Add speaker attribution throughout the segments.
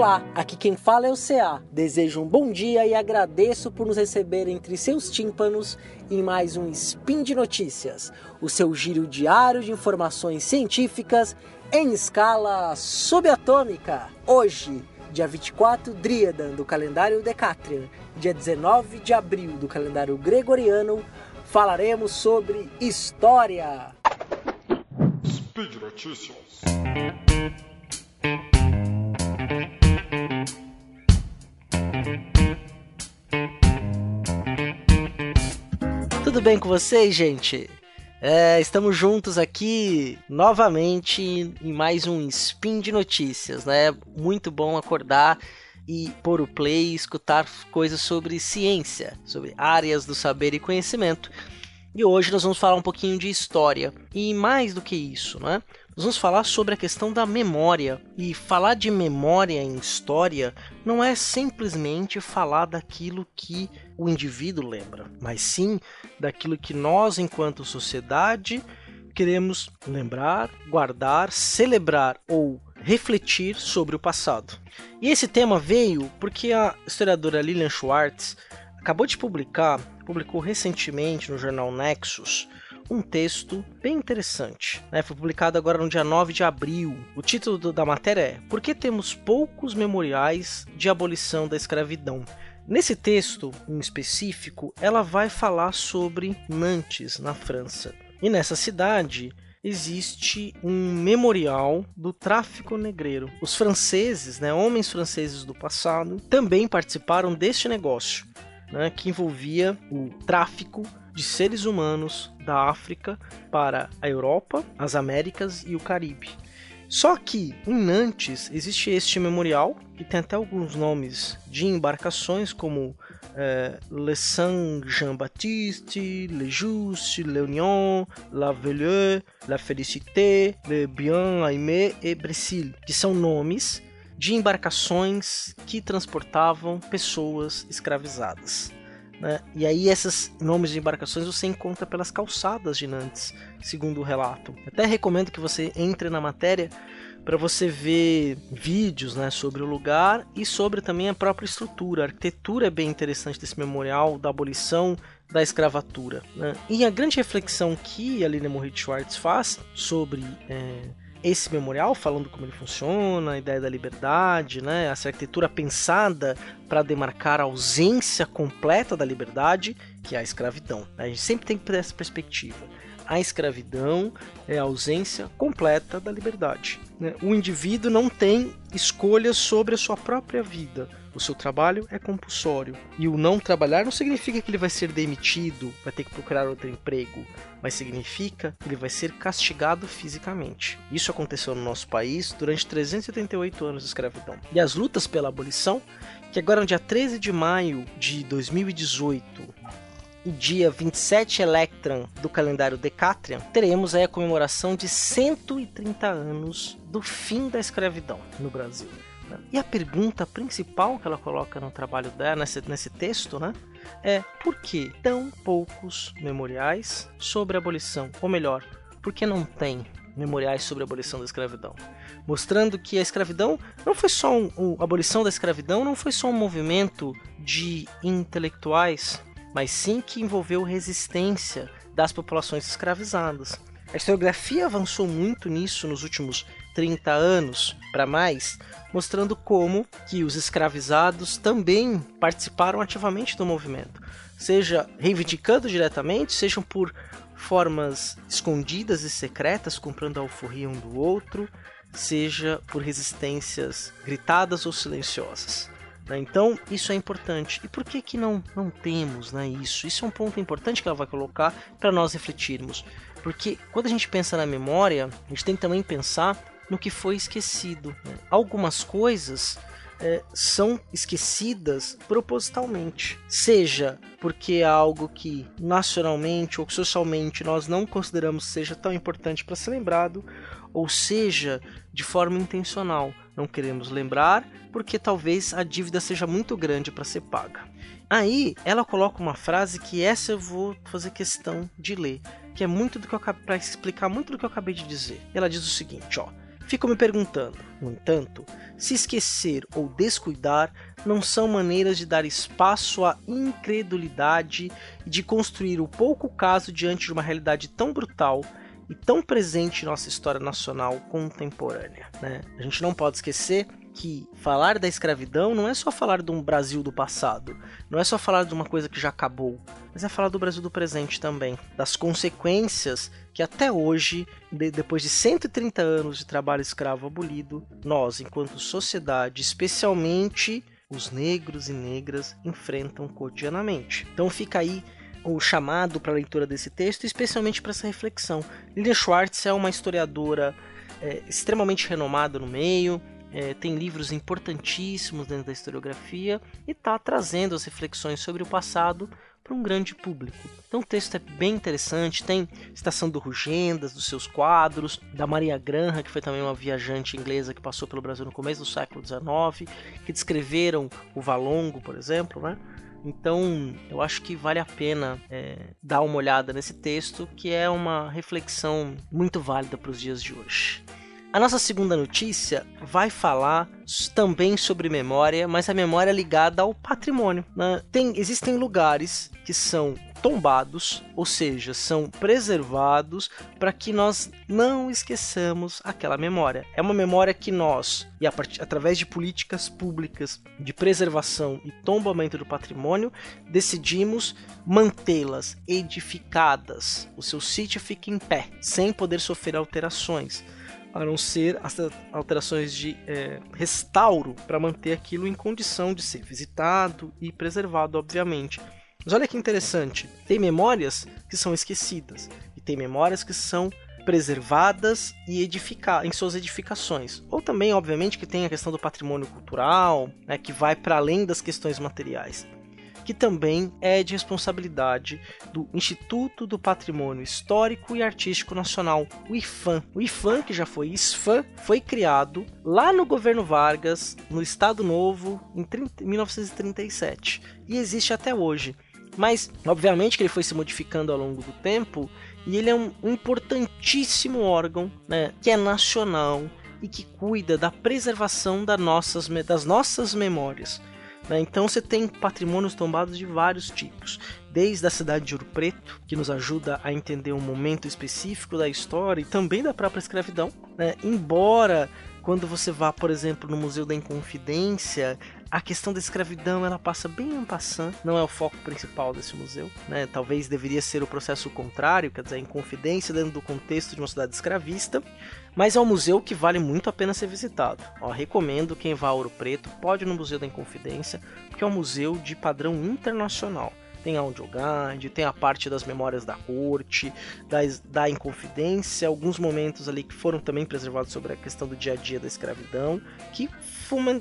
Speaker 1: Olá, aqui quem fala é o CA. Desejo um bom dia e agradeço por nos receber entre seus tímpanos em mais um Spin de Notícias, o seu giro diário de informações científicas em escala subatômica. Hoje, dia 24 Dríadan do calendário Decatrian, dia 19 de abril do calendário Gregoriano, falaremos sobre história.
Speaker 2: Speed Notícias.
Speaker 1: Tudo bem com vocês, gente? É, estamos juntos aqui novamente em mais um Spin de Notícias, né? Muito bom acordar e pôr o play e escutar coisas sobre ciência, sobre áreas do saber e conhecimento. E hoje nós vamos falar um pouquinho de história. E mais do que isso, né? Nós vamos falar sobre a questão da memória. E falar de memória em história não é simplesmente falar daquilo que o indivíduo lembra, mas sim daquilo que nós, enquanto sociedade, queremos lembrar, guardar, celebrar ou refletir sobre o passado. E esse tema veio porque a historiadora Lilian Schwartz acabou de publicar, publicou recentemente no jornal Nexus, um texto bem interessante. Né? Foi publicado agora no dia 9 de abril. O título da matéria é Por que temos poucos memoriais de abolição da escravidão? Nesse texto, em específico, ela vai falar sobre Nantes, na França. E nessa cidade existe um memorial do tráfico negreiro. Os franceses, né, homens franceses do passado, também participaram deste negócio né, que envolvia o tráfico de seres humanos da África para a Europa, as Américas e o Caribe. Só que em Nantes existe este memorial, que tem até alguns nomes de embarcações, como é, Le Saint-Jean-Baptiste, Le Juste, Le Union, La Veilleux, La Félicité, Le Bien-Aimé e Brésil, que são nomes de embarcações que transportavam pessoas escravizadas. Né? E aí esses nomes de embarcações você encontra pelas calçadas de Nantes, segundo o relato. Até recomendo que você entre na matéria para você ver vídeos né, sobre o lugar e sobre também a própria estrutura. A arquitetura é bem interessante desse memorial da abolição da escravatura. Né? E a grande reflexão que a Lina Moritz Schwartz faz sobre é, esse memorial, falando como ele funciona, a ideia da liberdade, né? essa arquitetura pensada para demarcar a ausência completa da liberdade, que é a escravidão. A gente sempre tem que ter essa perspectiva. A escravidão é a ausência completa da liberdade. Né? O indivíduo não tem escolha sobre a sua própria vida o seu trabalho é compulsório. E o não trabalhar não significa que ele vai ser demitido, vai ter que procurar outro emprego, mas significa que ele vai ser castigado fisicamente. Isso aconteceu no nosso país durante 378 anos de escravidão. E as lutas pela abolição, que agora no dia 13 de maio de 2018 e dia 27 Electran do calendário Decatrian, teremos aí a comemoração de 130 anos do fim da escravidão no Brasil. E a pergunta principal que ela coloca no trabalho dela, nesse, nesse texto, né? É por que tão poucos memoriais sobre a abolição? Ou melhor, por que não tem memoriais sobre a abolição da escravidão? Mostrando que a escravidão não foi só um, a abolição da escravidão não foi só um movimento de intelectuais, mas sim que envolveu resistência das populações escravizadas. A historiografia avançou muito nisso nos últimos 30 anos para mais, mostrando como que os escravizados também participaram ativamente do movimento, seja reivindicando diretamente, sejam por formas escondidas e secretas, comprando a alforria um do outro, seja por resistências gritadas ou silenciosas. Né? Então, isso é importante. E por que, que não, não temos né, isso? Isso é um ponto importante que ela vai colocar para nós refletirmos. Porque quando a gente pensa na memória, a gente tem que também pensar no que foi esquecido. Né? Algumas coisas é, são esquecidas propositalmente, seja porque é algo que nacionalmente ou socialmente nós não consideramos seja tão importante para ser lembrado, ou seja de forma intencional. Não queremos lembrar porque talvez a dívida seja muito grande para ser paga. Aí ela coloca uma frase que essa eu vou fazer questão de ler, que é muito do que eu para explicar muito do que eu acabei de dizer. Ela diz o seguinte, ó: Fico me perguntando, no entanto, se esquecer ou descuidar não são maneiras de dar espaço à incredulidade e de construir o pouco caso diante de uma realidade tão brutal e tão presente em nossa história nacional contemporânea. Né? A gente não pode esquecer que falar da escravidão não é só falar de um Brasil do passado, não é só falar de uma coisa que já acabou, mas é falar do Brasil do presente também, das consequências que até hoje, de, depois de 130 anos de trabalho escravo abolido, nós, enquanto sociedade, especialmente os negros e negras, enfrentam cotidianamente. Então fica aí o chamado para a leitura desse texto, especialmente para essa reflexão. Lilian Schwartz é uma historiadora é, extremamente renomada no meio, é, tem livros importantíssimos dentro da historiografia e está trazendo as reflexões sobre o passado para um grande público. Então o texto é bem interessante, tem citação do Rugendas, dos seus quadros, da Maria Graham, que foi também uma viajante inglesa que passou pelo Brasil no começo do século XIX, que descreveram o Valongo, por exemplo, né? Então, eu acho que vale a pena é, dar uma olhada nesse texto, que é uma reflexão muito válida para os dias de hoje. A nossa segunda notícia vai falar também sobre memória, mas a memória ligada ao patrimônio. Né? Tem, existem lugares que são tombados, ou seja, são preservados para que nós não esqueçamos aquela memória. É uma memória que nós, e part... através de políticas públicas de preservação e tombamento do patrimônio, decidimos mantê-las edificadas. O seu sítio fica em pé, sem poder sofrer alterações a não ser as alterações de é, restauro para manter aquilo em condição de ser visitado e preservado, obviamente. Mas olha que interessante, tem memórias que são esquecidas e tem memórias que são preservadas e edificar em suas edificações. Ou também, obviamente, que tem a questão do patrimônio cultural, né, que vai para além das questões materiais que também é de responsabilidade do Instituto do Patrimônio Histórico e Artístico Nacional, o IFAM. O IFAM, que já foi ISFAM, foi criado lá no governo Vargas, no Estado Novo, em 30, 1937 e existe até hoje. Mas, obviamente, que ele foi se modificando ao longo do tempo e ele é um importantíssimo órgão né, que é nacional e que cuida da preservação nossas, das nossas memórias. Né? Então você tem patrimônios tombados de vários tipos, desde a cidade de Ouro Preto, que nos ajuda a entender um momento específico da história e também da própria escravidão, né? embora quando você vá, por exemplo, no Museu da Inconfidência, a questão da escravidão ela passa bem en passant, não é o foco principal desse museu, né? Talvez deveria ser o processo contrário, quer dizer, a Inconfidência dentro do contexto de uma cidade escravista, mas é um museu que vale muito a pena ser visitado. Ó, recomendo quem vá a Ouro Preto, pode ir no Museu da Inconfidência, porque é um museu de padrão internacional. Tem a audioguide, tem a parte das memórias da corte, da, da Inconfidência, alguns momentos ali que foram também preservados sobre a questão do dia a dia da escravidão, que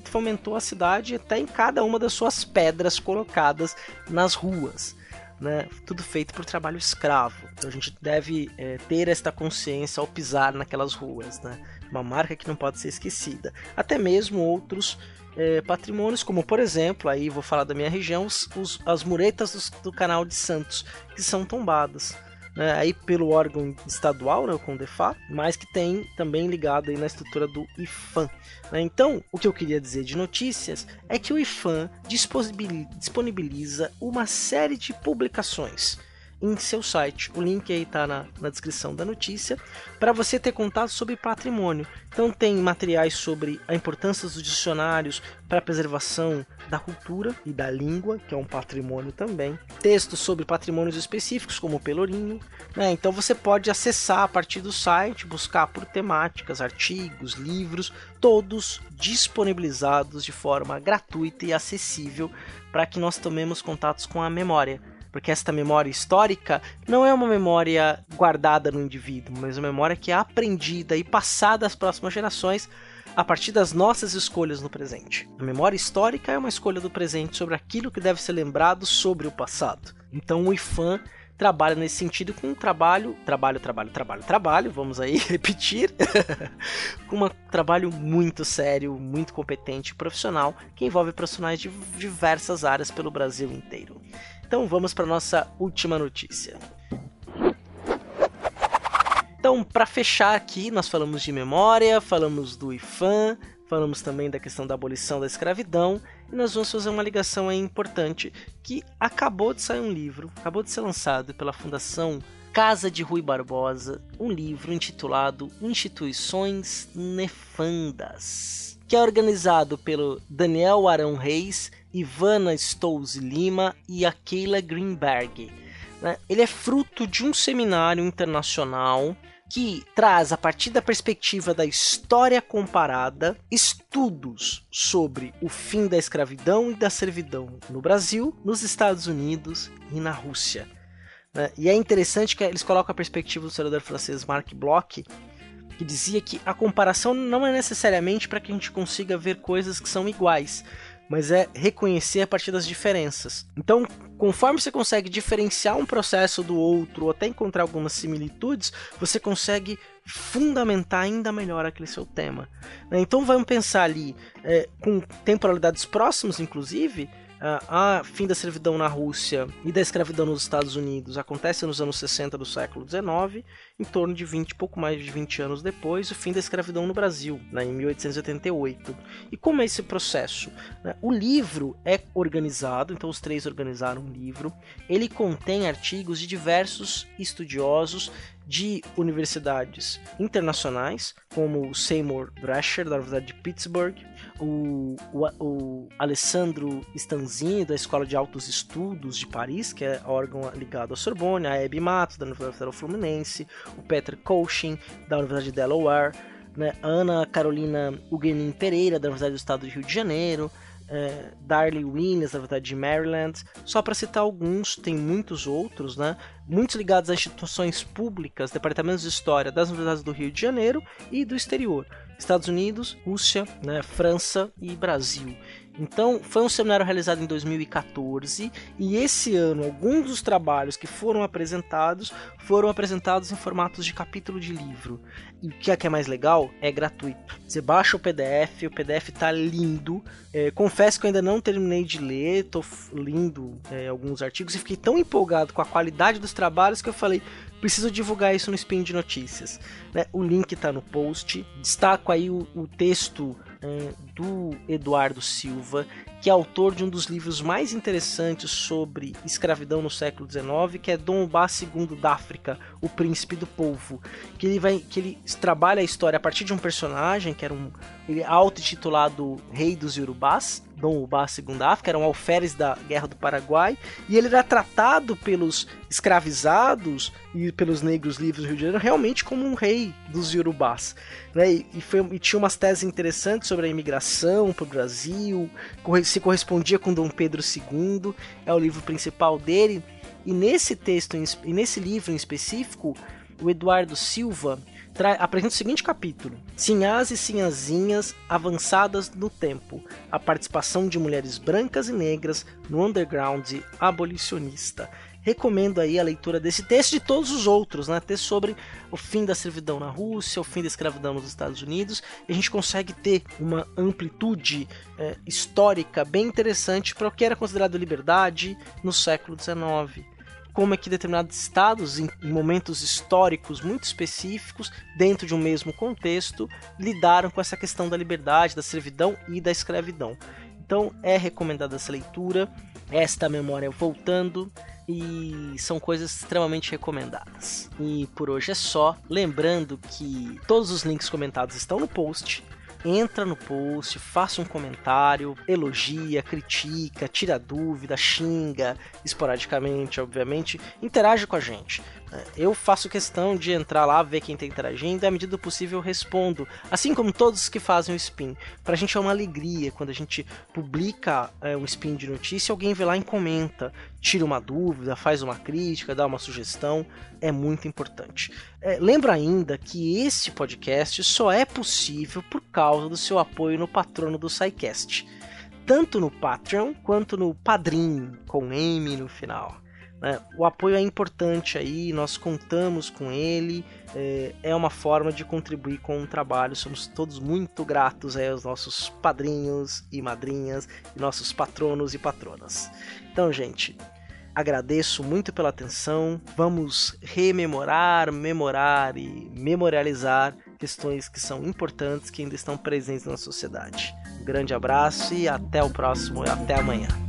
Speaker 1: fomentou a cidade até em cada uma das suas pedras colocadas nas ruas né? Tudo feito por trabalho escravo. Então a gente deve é, ter esta consciência ao pisar naquelas ruas, né? Uma marca que não pode ser esquecida. Até mesmo outros é, patrimônios, como por exemplo, aí vou falar da minha região, os, os, as muretas do, canal de Santos, que são tombadas né, aí pelo órgão estadual, né, o CONDEFA, mas que tem também ligado aí na estrutura do IFAM. Né? Então, o que eu queria dizer de notícias é que o IFAM disponibiliza uma série de publicações em seu site. O link aí está na, na descrição da notícia para você ter contato sobre patrimônio. Então tem materiais sobre a importância dos dicionários para a preservação da cultura e da língua, que é um patrimônio também. Textos sobre patrimônios específicos, como o Pelourinho. Né? Então você pode acessar a partir do site, buscar por temáticas, artigos, livros, todos disponibilizados de forma gratuita e acessível para que nós tomemos contatos com a memória porque esta memória histórica não é uma memória guardada no indivíduo, mas uma memória que é aprendida e passada às próximas gerações a partir das nossas escolhas no presente. A memória histórica é uma escolha do presente sobre aquilo que deve ser lembrado sobre o passado. Então o IFAM trabalha nesse sentido com um trabalho, trabalho, trabalho, trabalho, trabalho, vamos aí repetir, com um trabalho muito sério, muito competente e profissional, que envolve profissionais de diversas áreas pelo Brasil inteiro. Então vamos para nossa última notícia. Então para fechar aqui, nós falamos de memória, falamos do IFAM, falamos também da questão da abolição da escravidão e nós vamos fazer uma ligação aí importante que acabou de sair um livro, acabou de ser lançado pela Fundação Casa de Rui Barbosa, um livro intitulado Instituições Nefandas, que é organizado pelo Daniel Arão Reis, Ivana Stolz Lima e a Keila Greenberg. Né? Ele é fruto de um seminário internacional que traz, a partir da perspectiva da história comparada, estudos sobre o fim da escravidão e da servidão no Brasil, nos Estados Unidos e na Rússia. Né? E é interessante que eles colocam a perspectiva do historiador francês Marc Bloch, que dizia que a comparação não é necessariamente para que a gente consiga ver coisas que são iguais, mas é reconhecer a partir das diferenças. Então, conforme você consegue diferenciar um processo do outro, ou até encontrar algumas similitudes, você consegue fundamentar ainda melhor aquele seu tema. Né? Então, vamos pensar ali é, com temporalidades próximas, inclusive, a fim da servidão na Rússia e da escravidão nos Estados Unidos acontece nos anos 60 do século XIX, em torno de 20, pouco mais de 20 anos depois, o fim da escravidão no Brasil, né, em 1888. E como é esse processo? Né? O livro é organizado, então os três organizaram um livro, ele contém artigos de diversos estudiosos de universidades internacionais, como o Seymour Drescher, da Universidade de Pittsburgh, o, o, o, Alessandro Stanzini, da Escola de Altos Estudos de Paris, que é órgão ligado à Sorbonne, a Hebe Matos, da Universidade Fluminense, o Peter Cushing, da Universidade de Delaware, né, Ana Carolina Huguenin Pereira, da Universidade do Estado do Rio de Janeiro, é, Darley Williams, da verdade, de Maryland, só para citar alguns, tem muitos outros, né? Muitos ligados a instituições públicas, departamentos de história das universidades do Rio de Janeiro e do exterior, Estados Unidos, Rússia, né, França e Brasil. Então, foi um seminário realizado em 2014 e esse ano alguns dos trabalhos que foram apresentados foram apresentados em formatos de capítulo de livro. E o que é, que é mais legal é gratuito. Você baixa o PDF, o PDF tá lindo. É, confesso que eu ainda não terminei de ler, tô lendo é, alguns artigos e fiquei tão empolgado com a qualidade dos trabalhos que eu falei, preciso divulgar isso no Spin de Notícias. Né? O link está no post. Destaco aí o, o texto do Eduardo Silva, que é autor de um dos livros mais interessantes sobre escravidão no século XIX, que é Dom Ubá II da África, o Príncipe do Povo, que ele vai, que ele trabalha a história a partir de um personagem que era um ele é auto-intitulado Rei dos Yorubás, Dom Ubá II da África, era um alferes da Guerra do Paraguai, e ele era tratado pelos escravizados e pelos negros livres do Rio de Janeiro realmente como um rei dos Yorubás. Né? E, e, foi, e tinha umas teses interessantes sobre a imigração para o Brasil, se correspondia com Dom Pedro II, é o livro principal dele. E nesse texto, e nesse livro em específico, o Eduardo Silva apresenta o seguinte capítulo: Sinhás e sinhazinhas avançadas no tempo. A participação de mulheres brancas e negras no underground abolicionista. Recomendo aí a leitura desse texto e de todos os outros, né? Texto sobre o fim da servidão na Rússia, o fim da escravidão nos Estados Unidos. A gente consegue ter uma amplitude é, histórica bem interessante para o que era considerado liberdade no século XIX como é que determinados estados, em momentos históricos muito específicos, dentro de um mesmo contexto, lidaram com essa questão da liberdade, da servidão e da escravidão. Então é recomendada essa leitura, esta memória voltando, e são coisas extremamente recomendadas. E por hoje é só, lembrando que todos os links comentados estão no post entra no post, faça um comentário, elogia, critica, tira dúvida, xinga, esporadicamente, obviamente, interage com a gente. Eu faço questão de entrar lá, ver quem está interagindo e, à medida do possível, respondo. Assim como todos que fazem o spin. Pra gente é uma alegria quando a gente publica é, um spin de notícia, alguém vê lá e comenta, tira uma dúvida, faz uma crítica, dá uma sugestão. É muito importante. É, lembra ainda que esse podcast só é possível por causa do seu apoio no patrono do SciCast. Tanto no Patreon quanto no Padrim, com M no final. Né? O apoio é importante aí, nós contamos com ele, é, é, uma forma de contribuir com o trabalho. Somos todos muito gratos aí aos nossos padrinhos e madrinhas, e nossos patronos e patronas. Então, gente, Agradeço muito pela atenção. Vamos rememorar, memorar e memorializar questões que são importantes que ainda estão presentes na sociedade. Um grande abraço e até o próximo e até amanhã.